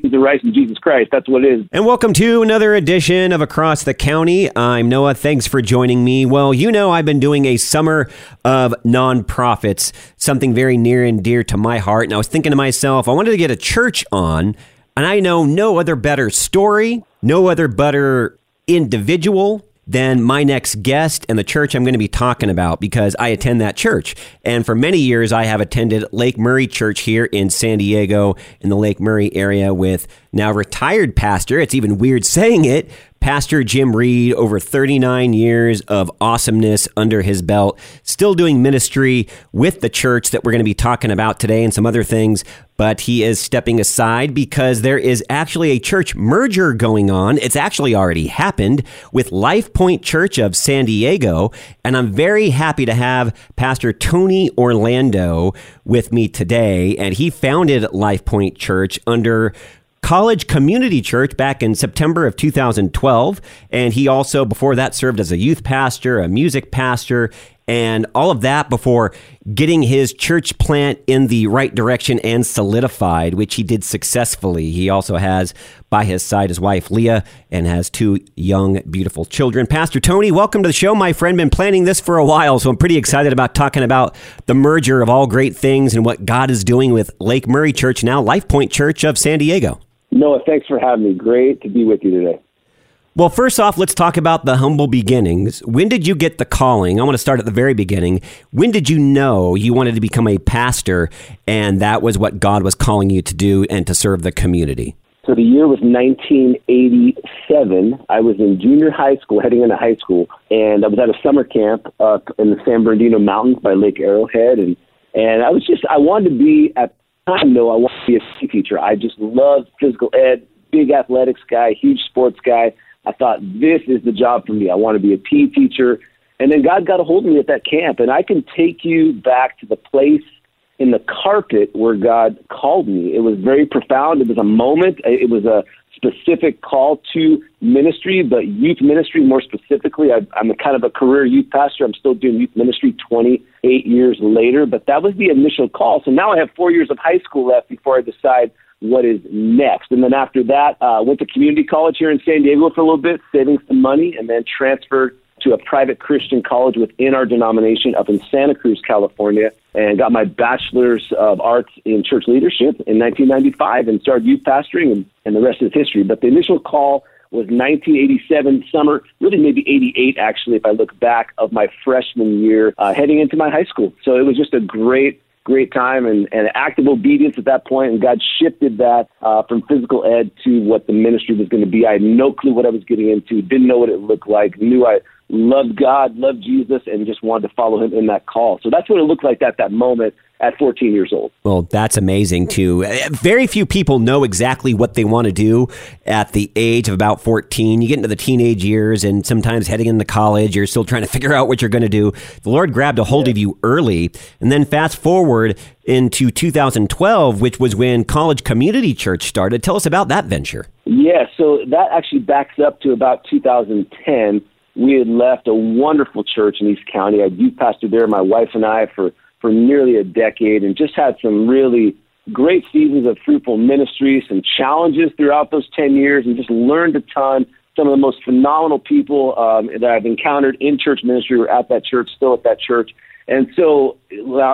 beans and rice and Jesus Christ. That's what it is. And welcome to another edition of Across the County. I'm Noah. Thanks for joining me. Well, you know, I've been doing a summer of nonprofits, something very near and dear to my heart. And I was thinking to myself, I wanted to get a church on, and I know no other better story, no other better individual than my next guest and the church I'm going to be talking about because I attend that church. And for many years, I have attended Lake Murray Church here in San Diego in the Lake Murray area with now retired pastor. It's even weird saying it, Pastor Jim Reed, over 39 years of awesomeness under his belt, still doing ministry with the church that we're going to be talking about today and some other things. But he is stepping aside because there is actually a church merger going on. It's actually already happened with Life Point Church of San Diego. And I'm very happy to have Pastor Tony Orlando with me today. And he founded Life Point Church under College Community Church back in September of 2012. And he also, before that, served as a youth pastor, a music pastor, and all of that before getting his church plant in the right direction and solidified, which he did successfully. He also has by his side his wife Leah and has two young, beautiful children. Pastor Tony, welcome to the show, my friend. Been planning this for a while, so I'm pretty excited about talking about the merger of all great things and what God is doing with Lake Murray Church, now Life Point Church of San Diego. Noah, thanks for having me. Great to be with you today. Well, first off, let's talk about the humble beginnings. When did you get the calling? I want to start at the very beginning. When did you know you wanted to become a pastor and that was what God was calling you to do and to serve the community? So the year was 1987. I was in junior high school, heading into high school, and I was at a summer camp up in the San Bernardino Mountains by Lake Arrowhead, and and I was just I wanted to be at time, though, I want to be a teacher. I just love physical ed, big athletics guy, huge sports guy. I thought this is the job for me. I want to be a PE teacher. And then God got a hold of me at that camp, and I can take you back to the place in the carpet where God called me. It was very profound. It was a moment. It was a specific call to ministry, but youth ministry more specifically. I, I'm a kind of a career youth pastor. I'm still doing youth ministry 28 years later, but that was the initial call. So now I have four years of high school left before I decide what is next. And then after that, uh, went to community college here in San Diego for a little bit, saving some money, and then transferred to a private Christian college within our denomination up in Santa Cruz, California, and got my bachelor's of arts in church leadership in 1995 and started youth pastoring, and, and the rest is history. But the initial call was 1987 summer, really maybe 88 actually, if I look back of my freshman year, uh, heading into my high school. So it was just a great great time and, and active obedience at that point, and God shifted that uh, from physical ed to what the ministry was going to be. I had no clue what I was getting into, didn't know what it looked like, knew I loved God, loved Jesus, and just wanted to follow him in that call. So that's what it looked like at that moment at 14 years old. Well, that's amazing too. Very few people know exactly what they want to do at the age of about 14. You get into the teenage years and sometimes heading into college, you're still trying to figure out what you're going to do. The Lord grabbed a hold yeah. of you early. And then fast forward into 2012, which was when College Community Church started. Tell us about that venture. Yeah, so that actually backs up to about 2010 we had left a wonderful church in East County. I youth pastored there, my wife and I, for, for nearly a decade, and just had some really great seasons of fruitful ministry, some challenges throughout those 10 years, and just learned a ton. Some of the most phenomenal people um, that I've encountered in church ministry were at that church, still at that church. And so,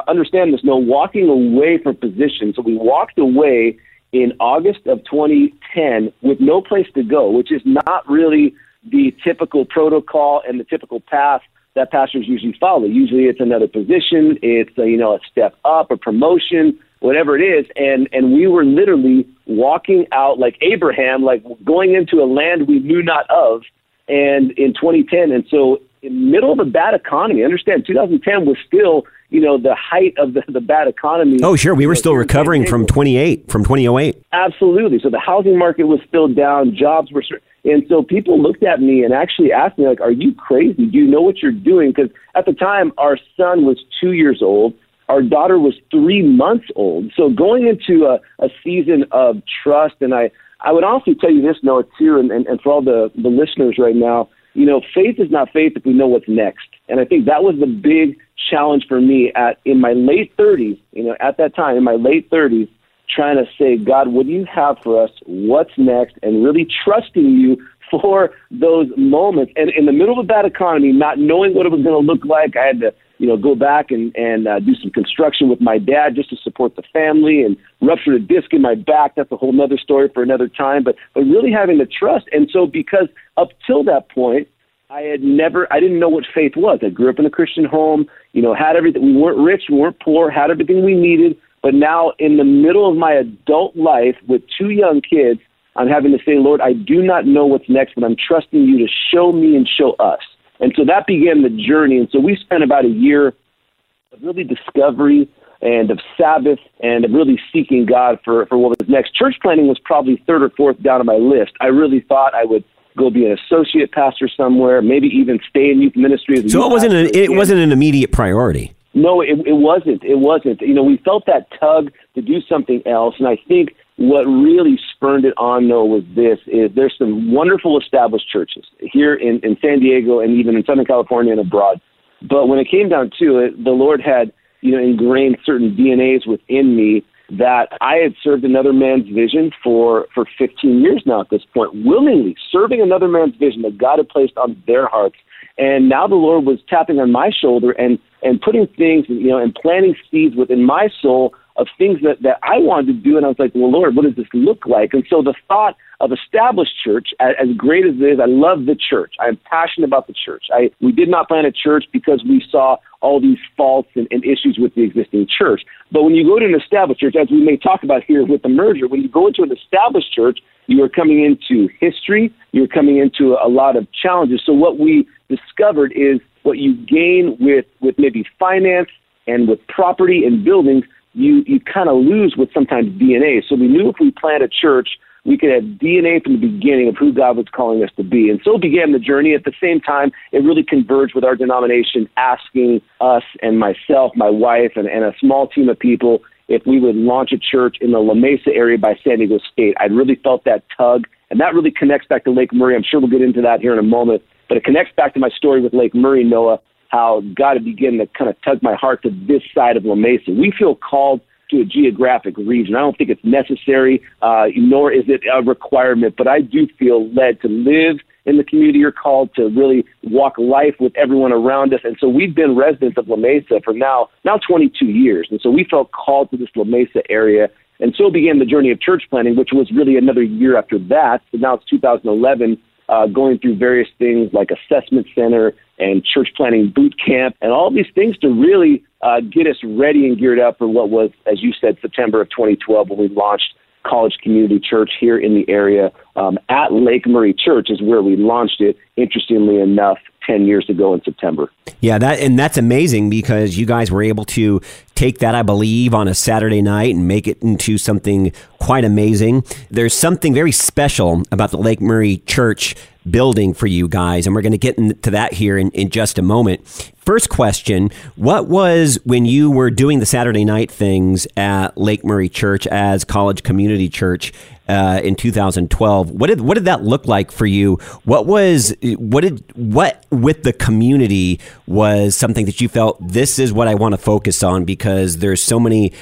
understand this, no, walking away from position. So we walked away in August of 2010 with no place to go, which is not really the typical protocol and the typical path that pastors usually follow. Usually it's another position, it's a, you know a step up, a promotion, whatever it is. And and we were literally walking out like Abraham, like going into a land we knew not of, and in 2010. And so in the middle of a bad economy, understand 2010 was still you know the height of the, the bad economy. Oh, sure, we were still recovering from 28 from 2008. Absolutely. So the housing market was still down, jobs were and so people looked at me and actually asked me, like, are you crazy? Do you know what you're doing? Because at the time, our son was two years old. Our daughter was three months old. So going into a, a season of trust, and I, I would also tell you this, Noah, too, and, and, and for all the, the listeners right now, you know, faith is not faith if we know what's next. And I think that was the big challenge for me at in my late 30s, you know, at that time, in my late 30s, trying to say, God, what do you have for us? What's next? And really trusting you for those moments. And in the middle of a bad economy, not knowing what it was going to look like, I had to, you know, go back and and uh, do some construction with my dad just to support the family, and ruptured a disc in my back. That's a whole other story for another time. But but really having to trust. And so because up till that point, I had never, I didn't know what faith was. I grew up in a Christian home, you know, had everything. We weren't rich, we weren't poor, had everything we needed. But now, in the middle of my adult life with two young kids, I'm having to say, Lord, I do not know what's next, but I'm trusting you to show me and show us. And so that began the journey. And so we spent about a year of really discovery and of Sabbath and of really seeking God for, for what was next. Church planting was probably third or fourth down on my list. I really thought I would go be an associate pastor somewhere, maybe even stay in youth ministry. so it wasn't an, it wasn't an immediate priority. No, it, it wasn't. It wasn't. You know, we felt that tug to do something else, and I think what really spurned it on though was this is there's some wonderful established churches here in, in San Diego and even in Southern California and abroad. But when it came down to it, the Lord had, you know, ingrained certain DNAs within me that I had served another man's vision for, for 15 years now at this point, willingly serving another man's vision that God had placed on their hearts. And now the Lord was tapping on my shoulder and, and putting things, you know, and planting seeds within my soul of things that, that I wanted to do. And I was like, well, Lord, what does this look like? And so the thought of established church, as, as great as it is, I love the church. I'm passionate about the church. I, we did not plant a church because we saw all these faults and, and issues with the existing church. But when you go to an established church, as we may talk about here with the merger, when you go into an established church, you are coming into history, you're coming into a lot of challenges. So what we discovered is what you gain with, with maybe finance and with property and buildings – you you kind of lose with sometimes DNA. So we knew if we plant a church, we could have DNA from the beginning of who God was calling us to be. And so began the journey. At the same time, it really converged with our denomination, asking us and myself, my wife, and, and a small team of people if we would launch a church in the La Mesa area by San Diego State. I really felt that tug, and that really connects back to Lake Murray. I'm sure we'll get into that here in a moment, but it connects back to my story with Lake Murray, Noah, how God had begun to kind of tug my heart to this side of La Mesa. We feel called to a geographic region. I don't think it's necessary, uh, nor is it a requirement, but I do feel led to live in the community you're called to really walk life with everyone around us. And so we've been residents of La Mesa for now, now 22 years. And so we felt called to this La Mesa area. And so began the journey of church planting, which was really another year after that. So now it's 2011 uh, going through various things like assessment center and church planting boot camp and all these things to really uh, get us ready and geared up for what was, as you said, September of 2012 when we launched College Community Church here in the area. Um, at Lake Murray Church is where we launched it, interestingly enough, 10 years ago in September. Yeah, that and that's amazing because you guys were able to take that, I believe, on a Saturday night and make it into something quite amazing. There's something very special about the Lake Murray Church building for you guys, and we're going to get into that here in, in just a moment. First question What was when you were doing the Saturday night things at Lake Murray Church as College Community Church? Uh, in 2012. What did what did that look like for you? What was what did what with the community was something that you felt this is what I want to focus on because there's so many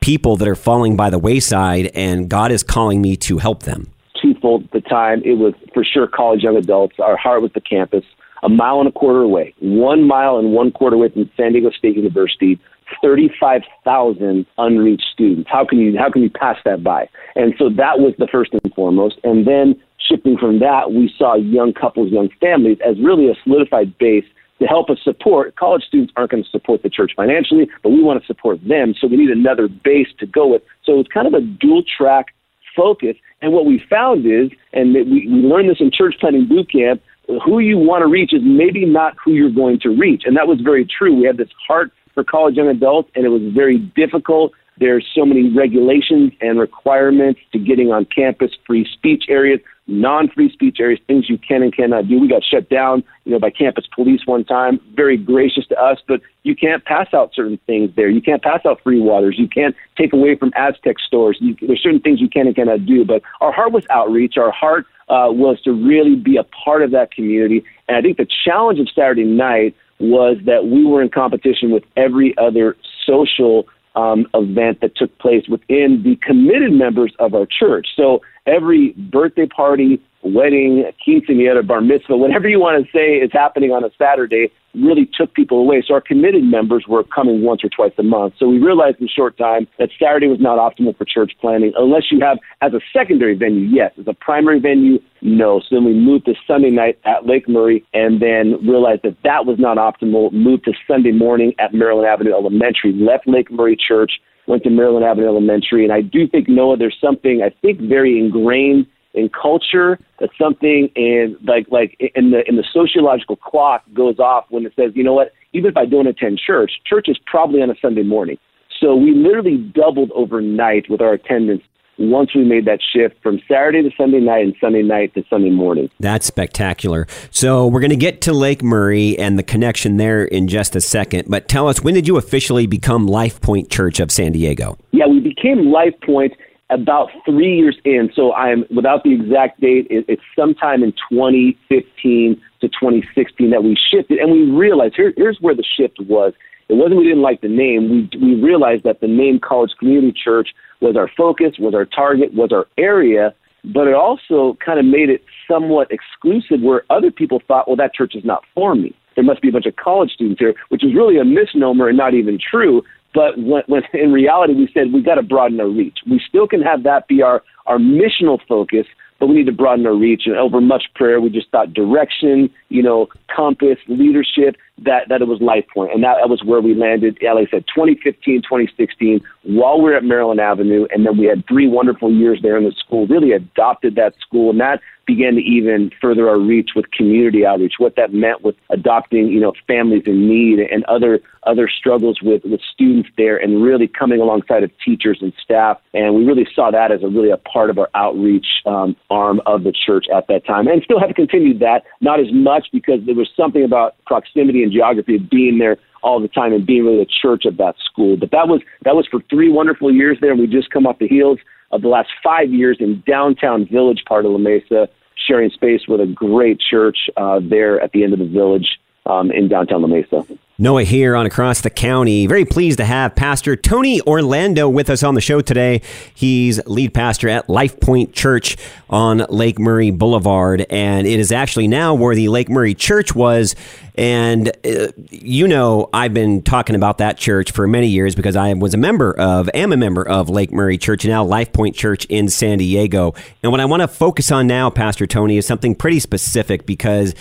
people that are falling by the wayside and God is calling me to help them. Twofold at the time, it was for sure college young adults. Our heart was the campus, a mile and a quarter away, one mile and one quarter away from San Diego State University 35,000 unreached students. How can you how can you pass that by? And so that was the first and foremost. And then shifting from that, we saw young couples, young families as really a solidified base to help us support. College students aren't going to support the church financially, but we want to support them. So we need another base to go with. So it's kind of a dual track focus. And what we found is, and we, we learned this in church planting boot camp, who you want to reach is maybe not who you're going to reach. And that was very true. We had this heart for college young adults, and it was very difficult. There's so many regulations and requirements to getting on campus, free speech areas, non-free speech areas, things you can and cannot do. We got shut down, you know, by campus police one time. Very gracious to us, but you can't pass out certain things there. You can't pass out free waters. You can't take away from Aztec stores. You, there's certain things you can and cannot do. But our heart was outreach. Our heart uh, was to really be a part of that community. And I think the challenge of Saturday night was that we were in competition with every other social um, event that took place within the committed members of our church. So every birthday party, wedding, quinceanera, bar mitzvah, whatever you want to say is happening on a Saturday, really took people away. So our committed members were coming once or twice a month. So we realized in short time that Saturday was not optimal for church planting unless you have as a secondary venue, yes. As a primary venue, no. So then we moved to Sunday night at Lake Murray and then realized that that was not optimal, moved to Sunday morning at Maryland Avenue Elementary, left Lake Murray Church, went to Maryland Avenue Elementary. And I do think, Noah, there's something, I think, very ingrained in culture. that something in like like in the in the sociological clock goes off when it says, you know what, even if I don't attend church, church is probably on a Sunday morning. So we literally doubled overnight with our attendance once we made that shift from Saturday to Sunday night and Sunday night to Sunday morning. That's spectacular. So we're going to get to Lake Murray and the connection there in just a second. But tell us, when did you officially become Life Point Church of San Diego? Yeah, we became Life Point about three years in. So I'm without the exact date. It, it's sometime in 2015 to 2016 that we shifted, and we realized here, here's where the shift was. It wasn't we didn't like the name. We we realized that the name College Community Church was our focus, was our target, was our area, but it also kind of made it somewhat exclusive where other people thought, well, that church is not for me. There must be a bunch of college students here, which is really a misnomer and not even true but when, when in reality, we said we got to broaden our reach. We still can have that be our, our missional focus, but we need to broaden our reach. And over much prayer, we just thought direction, you know, compass, leadership, that, that it was Life Point. And that, that was where we landed, yeah, like I said, 2015, 2016, while we were at Maryland Avenue. And then we had three wonderful years there in the school, really adopted that school. And that began to even further our reach with community outreach, what that meant with adopting, you know, families in need and other other struggles with, with students there and really coming alongside of teachers and staff. And we really saw that as a really a part of our outreach um, arm of the church at that time. And still have continued that, not as much because there was something about proximity and geography of being there all the time and being really the church of that school. But that was that was for three wonderful years there we just come off the heels of the last five years in downtown village part of La Mesa, sharing space with a great church uh, there at the end of the village um, in downtown La Mesa. Noah here on Across the County. Very pleased to have Pastor Tony Orlando with us on the show today. He's lead pastor at Life Point Church on Lake Murray Boulevard, and it is actually now where the Lake Murray Church was. And uh, you know, I've been talking about that church for many years because I was a member of, am a member of Lake Murray Church, now Life Point Church in San Diego. And what I want to focus on now, Pastor Tony, is something pretty specific because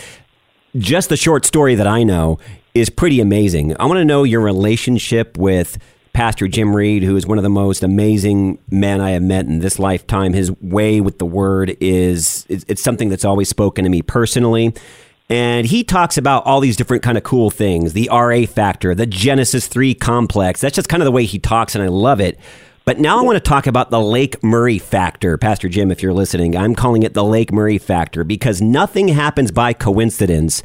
just the short story that I know is pretty amazing. I want to know your relationship with Pastor Jim Reed, who is one of the most amazing men I have met in this lifetime. His way with the word is it's something that's always spoken to me personally. And he talks about all these different kind of cool things, the RA factor, the Genesis 3 complex. That's just kind of the way he talks and I love it. But now I want to talk about the Lake Murray factor. Pastor Jim, if you're listening, I'm calling it the Lake Murray factor because nothing happens by coincidence.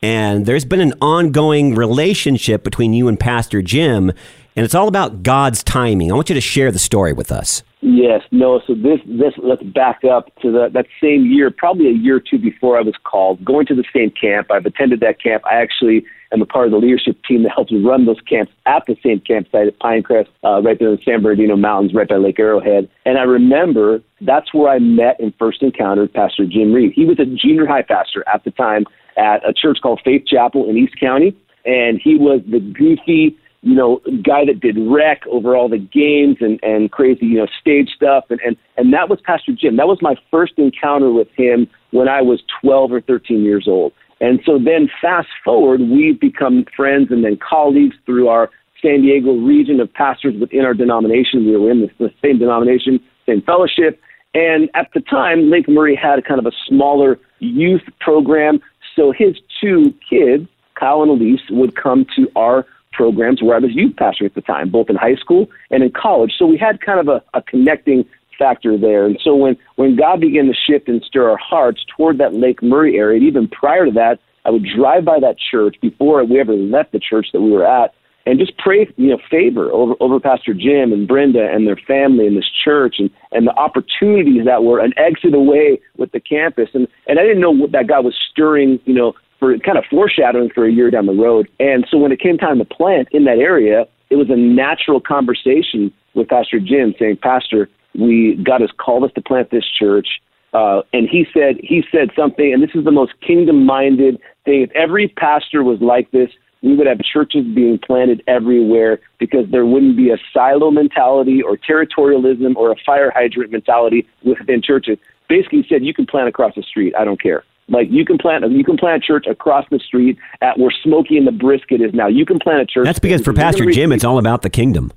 And there's been an ongoing relationship between you and Pastor Jim, and it's all about God's timing. I want you to share the story with us. Yes, no. So this, this, let's back up to the, that same year, probably a year or two before I was called, going to the same camp. I've attended that camp. I actually am a part of the leadership team that helps run those camps at the same campsite at Pinecrest, uh, right there in the San Bernardino Mountains, right by Lake Arrowhead. And I remember that's where I met and first encountered Pastor Jim Reed. He was a junior high pastor at the time at a church called Faith Chapel in East County, and he was the goofy, you know, guy that did rec over all the games and and crazy, you know, stage stuff, and and and that was Pastor Jim. That was my first encounter with him when I was 12 or 13 years old. And so then fast forward, we've become friends and then colleagues through our San Diego region of pastors within our denomination. We were in the, the same denomination, same fellowship. And at the time, Lake Murray had a kind of a smaller youth program. So his two kids, Kyle and Elise, would come to our programs where I was youth pastor at the time, both in high school and in college. So we had kind of a, a connecting factor there. And so when, when God began to shift and stir our hearts toward that Lake Murray area, even prior to that, I would drive by that church before we ever left the church that we were at and just pray, you know, favor over, over Pastor Jim and Brenda and their family and this church and, and the opportunities that were an exit away with the campus. And, and I didn't know what that God was stirring, you know, for kind of foreshadowing for a year down the road. And so when it came time to plant in that area, it was a natural conversation with Pastor Jim saying, Pastor, we God has called us to plant this church. Uh, and he said he said something, and this is the most kingdom minded thing. If every pastor was like this, we would have churches being planted everywhere because there wouldn't be a silo mentality or territorialism or a fire hydrant mentality within churches. Basically, he said you can plant across the street. I don't care. Like you can plant you can plant a church across the street at where Smokey and the Brisket is now. You can plant a church. That's because for Pastor Jim, it's all about the kingdom.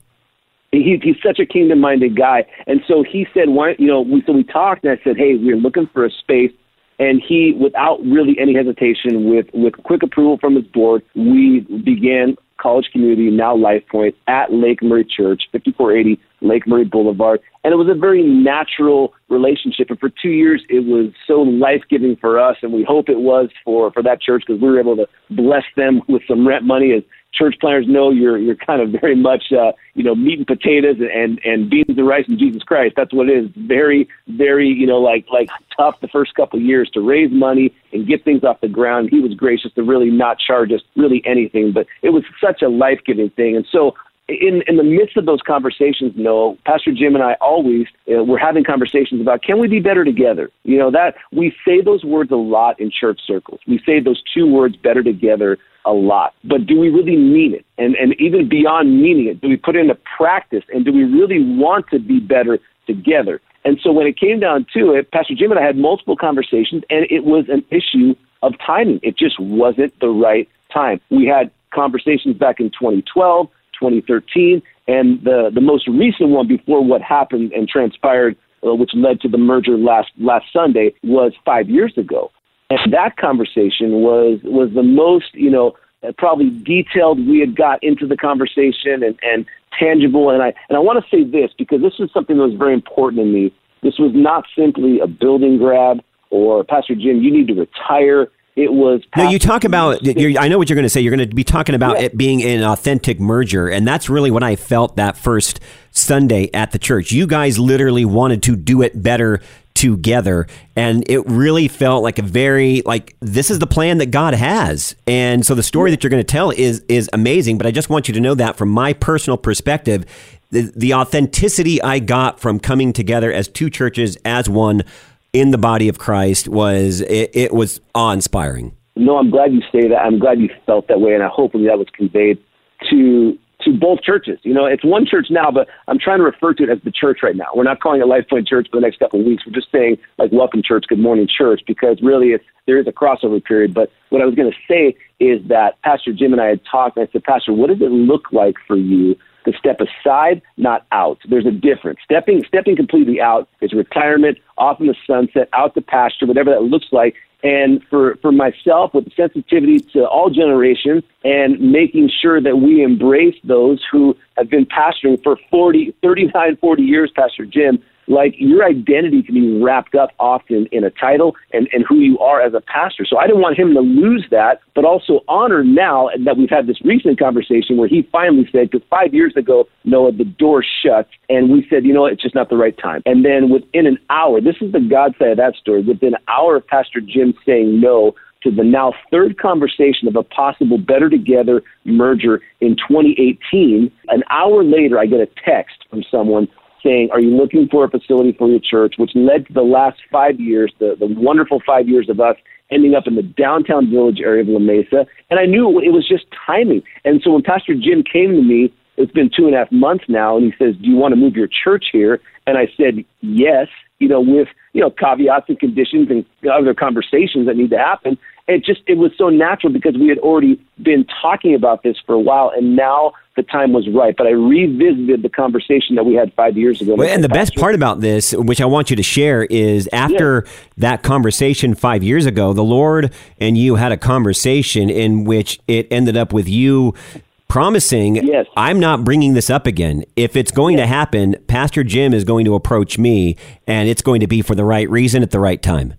He, he's such a kingdom-minded guy, and so he said, "Why?" You know, we so we talked, and I said, "Hey, we're looking for a space." And he, without really any hesitation, with with quick approval from his board, we began College Community, now Life Point, at Lake Murray Church, 5480 Lake Murray Boulevard. And it was a very natural relationship. And for two years, it was so life giving for us. And we hope it was for, for that church because we were able to bless them with some rent money. As church planners know, you're, you're kind of very much, uh, you know, meat and potatoes and, and beans and rice and Jesus Christ. That's what it is. Very, very, you know, like, like tough the first couple of years to raise money and get things off the ground. He was gracious to really not charge us really anything, but it was such a life giving thing. And so in in the midst of those conversations, no, Pastor Jim and I always uh, we're having conversations about can we be better together? You know that we say those words a lot in church circles. We say those two words better together a lot, but do we really mean it? And and even beyond meaning it, do we put it into practice? And do we really want to be better together? And so when it came down to it, Pastor Jim and I had multiple conversations, and it was an issue of timing. It just wasn't the right time. We had conversations back in 2012. 2013, and the the most recent one before what happened and transpired, uh, which led to the merger last last Sunday, was five years ago. And that conversation was was the most you know probably detailed we had got into the conversation and, and tangible. And I and I want to say this because this is something that was very important to me. This was not simply a building grab or Pastor Jim, you need to retire it was. No, you talk about. I know what you're going to say. You're going to be talking about yeah. it being an authentic merger, and that's really what I felt that first Sunday at the church. You guys literally wanted to do it better together, and it really felt like a very like this is the plan that God has, and so the story that you're going to tell is is amazing. But I just want you to know that from my personal perspective. The, the authenticity I got from coming together as two churches as one in the body of Christ was it, it was awe inspiring. No, I'm glad you say that. I'm glad you felt that way, and I hopefully that was conveyed to to both churches. You know, it's one church now, but I'm trying to refer to it as the church right now. We're not calling it Life Point Church for the next couple of weeks. We're just saying like Welcome Church, Good Morning Church, because really it's there is a crossover period. But what I was going to say is that Pastor Jim and I had talked, and I said, Pastor, what does it look like for you to step aside, not out. There's a difference. Stepping stepping completely out is retirement, off in the sunset, out to pasture, whatever that looks like. And for, for myself, with the sensitivity to all generations and making sure that we embrace those who have been pastoring for 40, 39, 40 years, Pastor Jim, like your identity can be wrapped up often in a title and, and who you are as a pastor. So I didn't want him to lose that, but also honor now that we've had this recent conversation where he finally said, because five years ago, Noah, the door shut, and we said, you know, it's just not the right time. And then within an hour, this is the God side of that story, within an hour of Pastor Jim saying no, to the now third conversation of a possible Better Together merger in 2018. An hour later, I get a text from someone saying, Are you looking for a facility for your church? Which led to the last five years, the, the wonderful five years of us ending up in the downtown village area of La Mesa. And I knew it was just timing. And so when Pastor Jim came to me, it's been two and a half months now, and he says, Do you want to move your church here? And I said, Yes, you know, with, you know, caveats and conditions and other conversations that need to happen it just it was so natural because we had already been talking about this for a while and now the time was right but i revisited the conversation that we had five years ago well, and the best part about this which i want you to share is after yeah. that conversation five years ago the lord and you had a conversation in which it ended up with you promising yes. I'm not bringing this up again. If it's going yes. to happen, Pastor Jim is going to approach me and it's going to be for the right reason at the right time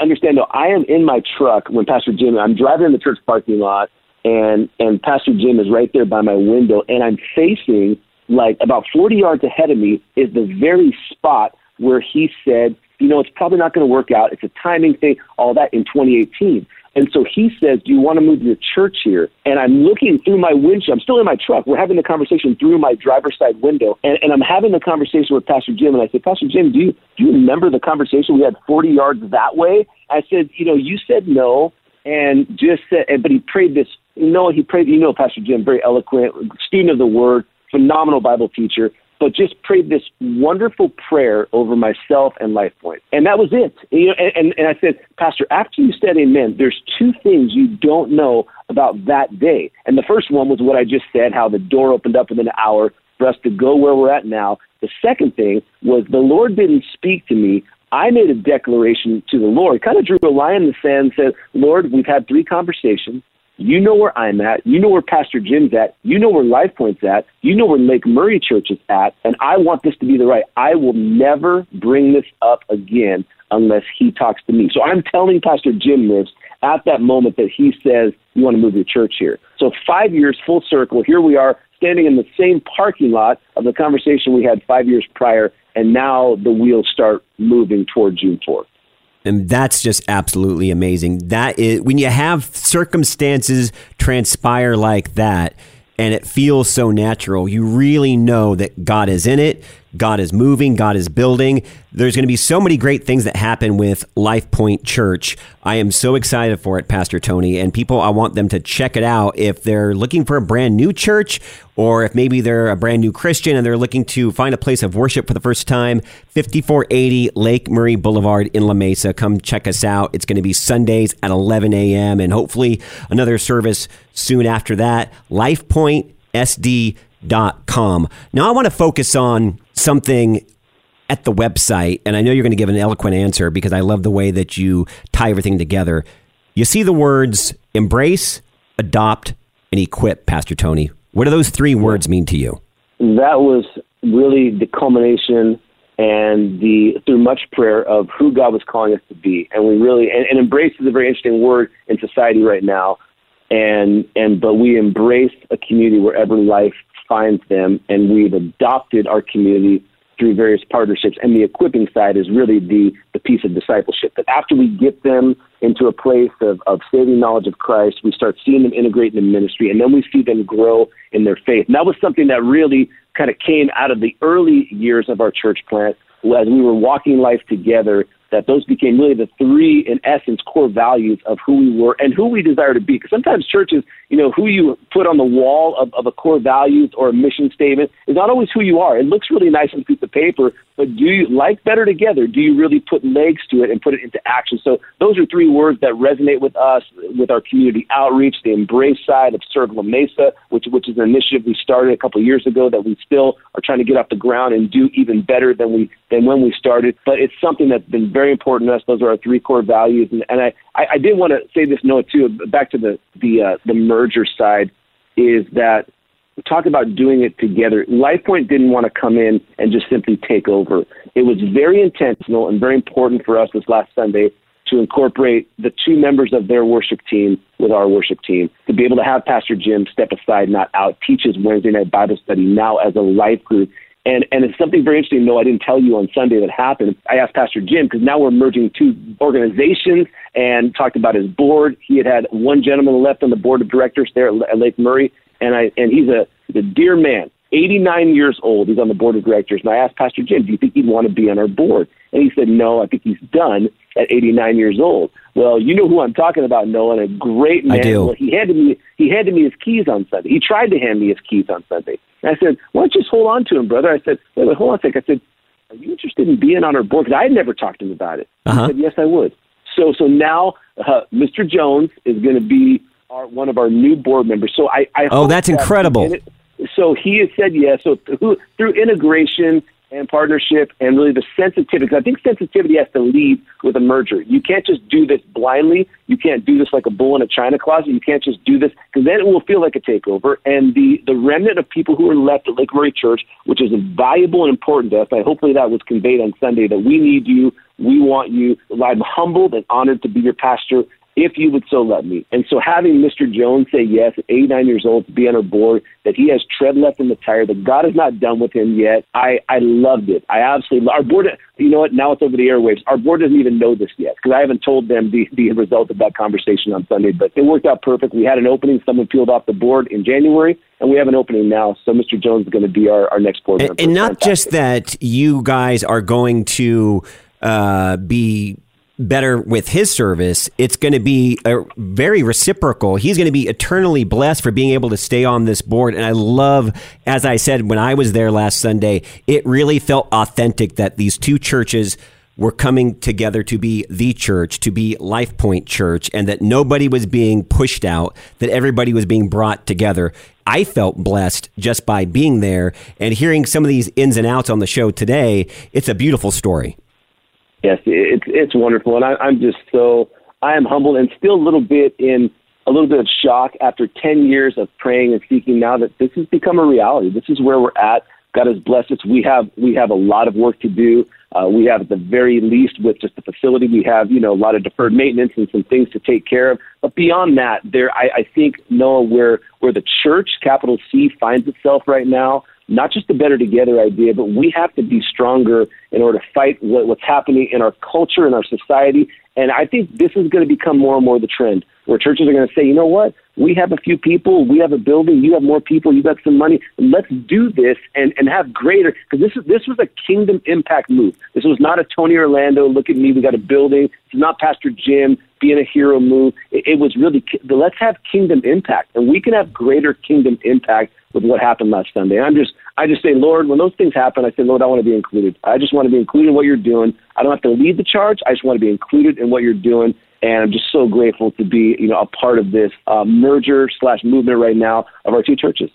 understand though, I am in my truck when Pastor Jim. I'm driving in the church parking lot, and and Pastor Jim is right there by my window, and I'm facing like about 40 yards ahead of me is the very spot where he said you know, it's probably not going to work out. It's a timing thing, all that in 2018. And so he says, Do you want to move your church here? And I'm looking through my windshield. I'm still in my truck. We're having the conversation through my driver's side window. And, and I'm having the conversation with Pastor Jim. And I said, Pastor Jim, do you, do you remember the conversation we had 40 yards that way? I said, You know, you said no. And just said, but he prayed this. You know, he prayed, you know, Pastor Jim, very eloquent, student of the word, phenomenal Bible teacher but just prayed this wonderful prayer over myself and LifePoint. And that was it. And, you know, and, and I said, Pastor, after you said amen, there's two things you don't know about that day. And the first one was what I just said, how the door opened up within an hour for us to go where we're at now. The second thing was the Lord didn't speak to me. I made a declaration to the Lord, kind of drew a line in the sand, and said, Lord, we've had three conversations. You know where I'm at. You know where Pastor Jim's at. You know where LifePoint's at. You know where Lake Murray Church is at. And I want this to be the right. I will never bring this up again unless he talks to me. So I'm telling Pastor Jim this at that moment that he says, You want to move your church here. So five years full circle. Here we are standing in the same parking lot of the conversation we had five years prior. And now the wheels start moving toward June 4th. And that's just absolutely amazing. That is when you have circumstances transpire like that and it feels so natural, you really know that God is in it. God is moving, God is building. There's going to be so many great things that happen with Life Point Church. I am so excited for it, Pastor Tony. And people, I want them to check it out if they're looking for a brand new church or if maybe they're a brand new Christian and they're looking to find a place of worship for the first time. 5480 Lake Murray Boulevard in La Mesa. Come check us out. It's going to be Sundays at 11 a.m. and hopefully another service soon after that. LifePointSD.com. Now, I want to focus on something at the website, and I know you're going to give an eloquent answer because I love the way that you tie everything together. You see the words embrace, adopt, and equip, Pastor Tony. What do those three words mean to you? That was really the culmination and the through much prayer of who God was calling us to be. And we really and, and embrace is a very interesting word in society right now. And and but we embrace a community wherever life finds them, and we've adopted our community through various partnerships. And the equipping side is really the, the piece of discipleship. That after we get them into a place of, of saving knowledge of Christ, we start seeing them integrate in the ministry, and then we see them grow in their faith. And that was something that really kind of came out of the early years of our church plant as we were walking life together that those became really the three, in essence, core values of who we were and who we desire to be. Because sometimes churches, you know, who you put on the wall of, of a core values or a mission statement is not always who you are. It looks really nice on a piece of paper, but do you like better together? Do you really put legs to it and put it into action? So those are three words that resonate with us, with our community outreach, the embrace side of Serve La Mesa, which which is an initiative we started a couple of years ago that we still are trying to get off the ground and do even better than we than when we started. But it's something that's been very important to us. Those are our three core values. And, and I, I, I did want to say this note too, back to the the uh, the merger side, is that talk about doing it together. LifePoint didn't want to come in and just simply take over. It was very intentional and very important for us this last Sunday to incorporate the two members of their worship team with our worship team, to be able to have Pastor Jim step aside, not out, teach his Wednesday night Bible study now as a life group, and, and it's something very interesting, though I didn't tell you on Sunday that happened. I asked Pastor Jim, because now we're merging two organizations and talked about his board. He had had one gentleman left on the board of directors there at Lake Murray, and, I, and he's, a, he's a dear man, 89 years old. He's on the board of directors. And I asked Pastor Jim, do you think he'd want to be on our board? And he said, no, I think he's done at 89 years old. Well, you know who I'm talking about, Noah, a great man. I do. Well, he handed me he handed me his keys on Sunday. He tried to hand me his keys on Sunday. And I said, why don't you just hold on to him, brother? I said, wait, wait, hold on a second. I said, are you interested in being on our board? Because I had never talked to him about it. Uh-huh. He said, yes, I would. So so now uh, Mr. Jones is going to be our, one of our new board members. So I, I oh, that's that incredible. It, so he has said yes. So through, through integration and partnership and really the sensitivity. I think sensitivity has to lead with a merger. You can't just do this blindly. You can't do this like a bull in a china closet. You can't just do this because then it will feel like a takeover. And the, the remnant of people who are left at Lake Murray Church, which is valuable and important to us, I hopefully that was conveyed on Sunday that we need you. We want you. I'm humbled and honored to be your pastor if you would so let me. And so having Mr. Jones say yes 89 years old to be on our board, that he has tread left in the tire, that God is not done with him yet, I, I loved it. I absolutely, our board, you know what, now it's over the airwaves. Our board doesn't even know this yet because I haven't told them the, the result of that conversation on Sunday, but it worked out perfect. We had an opening, someone peeled off the board in January, and we have an opening now. So Mr. Jones is going to be our, our next board member. And, and not Fantastic. just that you guys are going to uh, be better with his service, it's going to be a very reciprocal. He's going to be eternally blessed for being able to stay on this board. And I love, as I said when I was there last Sunday, it really felt authentic that these two churches were coming together to be the church, to be Life Point Church, and that nobody was being pushed out, that everybody was being brought together. I felt blessed just by being there and hearing some of these ins and outs on the show today. It's a beautiful story. Yes, it's it's wonderful, and I, I'm just so I am humbled and still a little bit in a little bit of shock after 10 years of praying and seeking now that this has become a reality. This is where we're at. God has blessed us. We have we have a lot of work to do. Uh, we have at the very least with just the facility, we have you know a lot of deferred maintenance and some things to take care of. But beyond that, there I, I think Noah, where where the church, capital C, finds itself right now not just the better together idea, but we have to be stronger in order to fight what, what's happening in our culture and our society. And I think this is going to become more and more the trend where churches are going to say, you know what? We have a few people, we have a building, you have more people, you got some money. Let's do this and, and have greater because this is this was a kingdom impact move. This was not a Tony Orlando, look at me, we got a building. It's not Pastor Jim being a hero move. It, it was really let's have kingdom impact, and we can have greater kingdom impact with what happened last Sunday. I'm just I just say, Lord, when those things happen, I say, Lord, I want to be included. I just want to be included in what you're doing. I don't have to lead the charge. I just want to be included in what you're doing. And I'm just so grateful to be, you know, a part of this uh, merger slash movement right now of our two churches.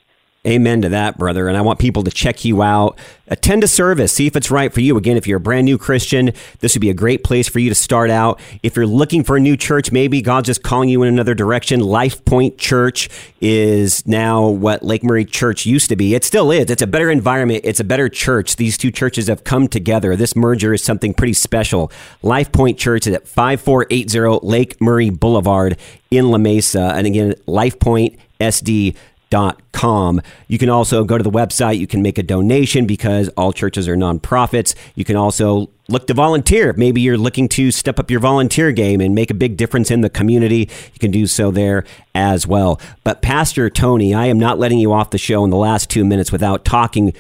Amen to that, brother. And I want people to check you out. Attend a service. See if it's right for you. Again, if you're a brand new Christian, this would be a great place for you to start out. If you're looking for a new church, maybe God's just calling you in another direction. Life Point Church is now what Lake Murray Church used to be. It still is. It's a better environment. It's a better church. These two churches have come together. This merger is something pretty special. Life Point Church is at 5480 Lake Murray Boulevard in La Mesa. And again, Life Point SD com. You can also go to the website. You can make a donation because all churches are nonprofits. You can also look to volunteer. Maybe you're looking to step up your volunteer game and make a big difference in the community. You can do so there as well. But Pastor Tony, I am not letting you off the show in the last two minutes without talking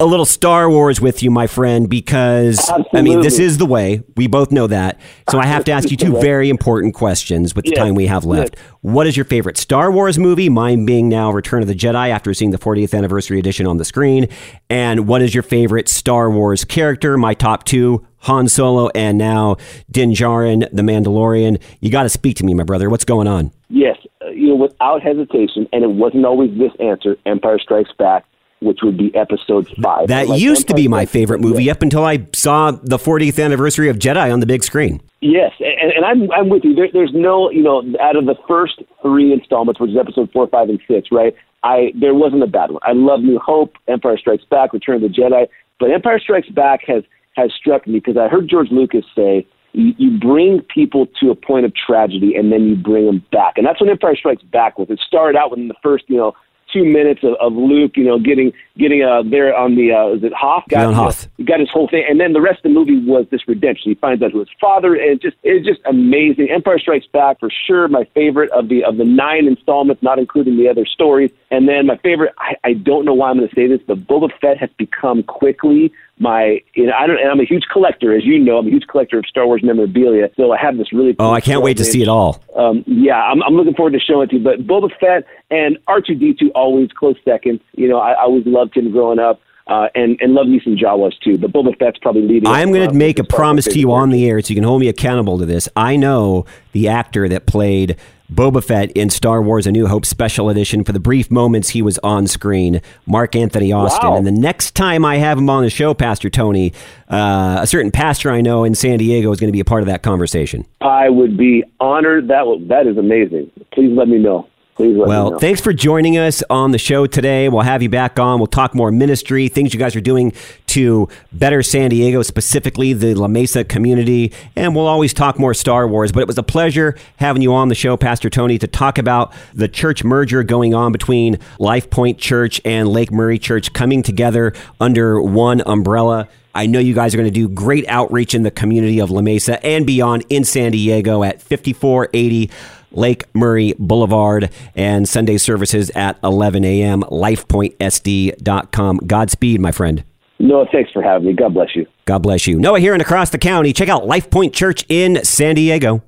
a little Star Wars with you, my friend, because Absolutely. I mean, this is the way. We both know that. So I have to ask you two very important questions with the yes. time we have left. Yes. What is your favorite Star Wars movie? Mine being now Return of the Jedi after seeing the 40th anniversary edition on the screen. And what is your favorite Star Wars character? My top two Han Solo and now Din Djarin, the Mandalorian. You got to speak to me, my brother. What's going on? Yes, uh, you know, without hesitation, and it wasn't always this answer. Empire Strikes Back which would be episode five. That like used to be my favorite movie yeah. up until I saw the 40th anniversary of Jedi on the big screen. Yes, and, and I'm I'm with you. There, there's no, you know, out of the first three installments, which is episode four, five, and six, right? I there wasn't a bad one. I love New Hope, Empire Strikes Back, Return of the Jedi, but Empire Strikes Back has has struck me because I heard George Lucas say you, you bring people to a point of tragedy and then you bring them back, and that's what Empire Strikes Back was. It started out within the first, you know, two minutes of, of Luke, you know, getting getting uh, there on the uh, is it Hoth? Got, on Hoth. got his whole thing, and then the rest of the movie was this redemption. He finds out who his father, and just it's just amazing. Empire Strikes Back for sure, my favorite of the of the nine installments, not including the other stories. And then my favorite, I, I don't know why I'm going to say this, but Boba Fett has become quickly my you know I don't and I'm a huge collector as you know I'm a huge collector of Star Wars memorabilia so I have this really cool oh I can't wait to see it all um, yeah I'm, I'm looking forward to showing it to you but Boba Fett and R2D2 always close second you know I, I always loved him growing up uh, and and love me some Jawas too. But Boba Fett's probably leading. I'm going to make a promise to you on the air, so you can hold me accountable to this. I know the actor that played Boba Fett in Star Wars A New Hope Special Edition for the brief moments he was on screen, Mark Anthony Austin. Wow. And the next time I have him on the show, Pastor Tony, uh, a certain pastor I know in San Diego is going to be a part of that conversation. I would be honored. That that is amazing. Please let me know. Please Well, thanks for joining us on the show today. We'll have you back on. We'll talk more ministry, things you guys are doing to better San Diego, specifically the La Mesa community. And we'll always talk more Star Wars. But it was a pleasure having you on the show, Pastor Tony, to talk about the church merger going on between Life Point Church and Lake Murray Church coming together under one umbrella. I know you guys are going to do great outreach in the community of La Mesa and beyond in San Diego at 5480 Lake Murray Boulevard and Sunday services at 11 a.m. LifePointSD.com. Godspeed, my friend. Noah, thanks for having me. God bless you. God bless you. Noah here and across the county. Check out Life Point Church in San Diego.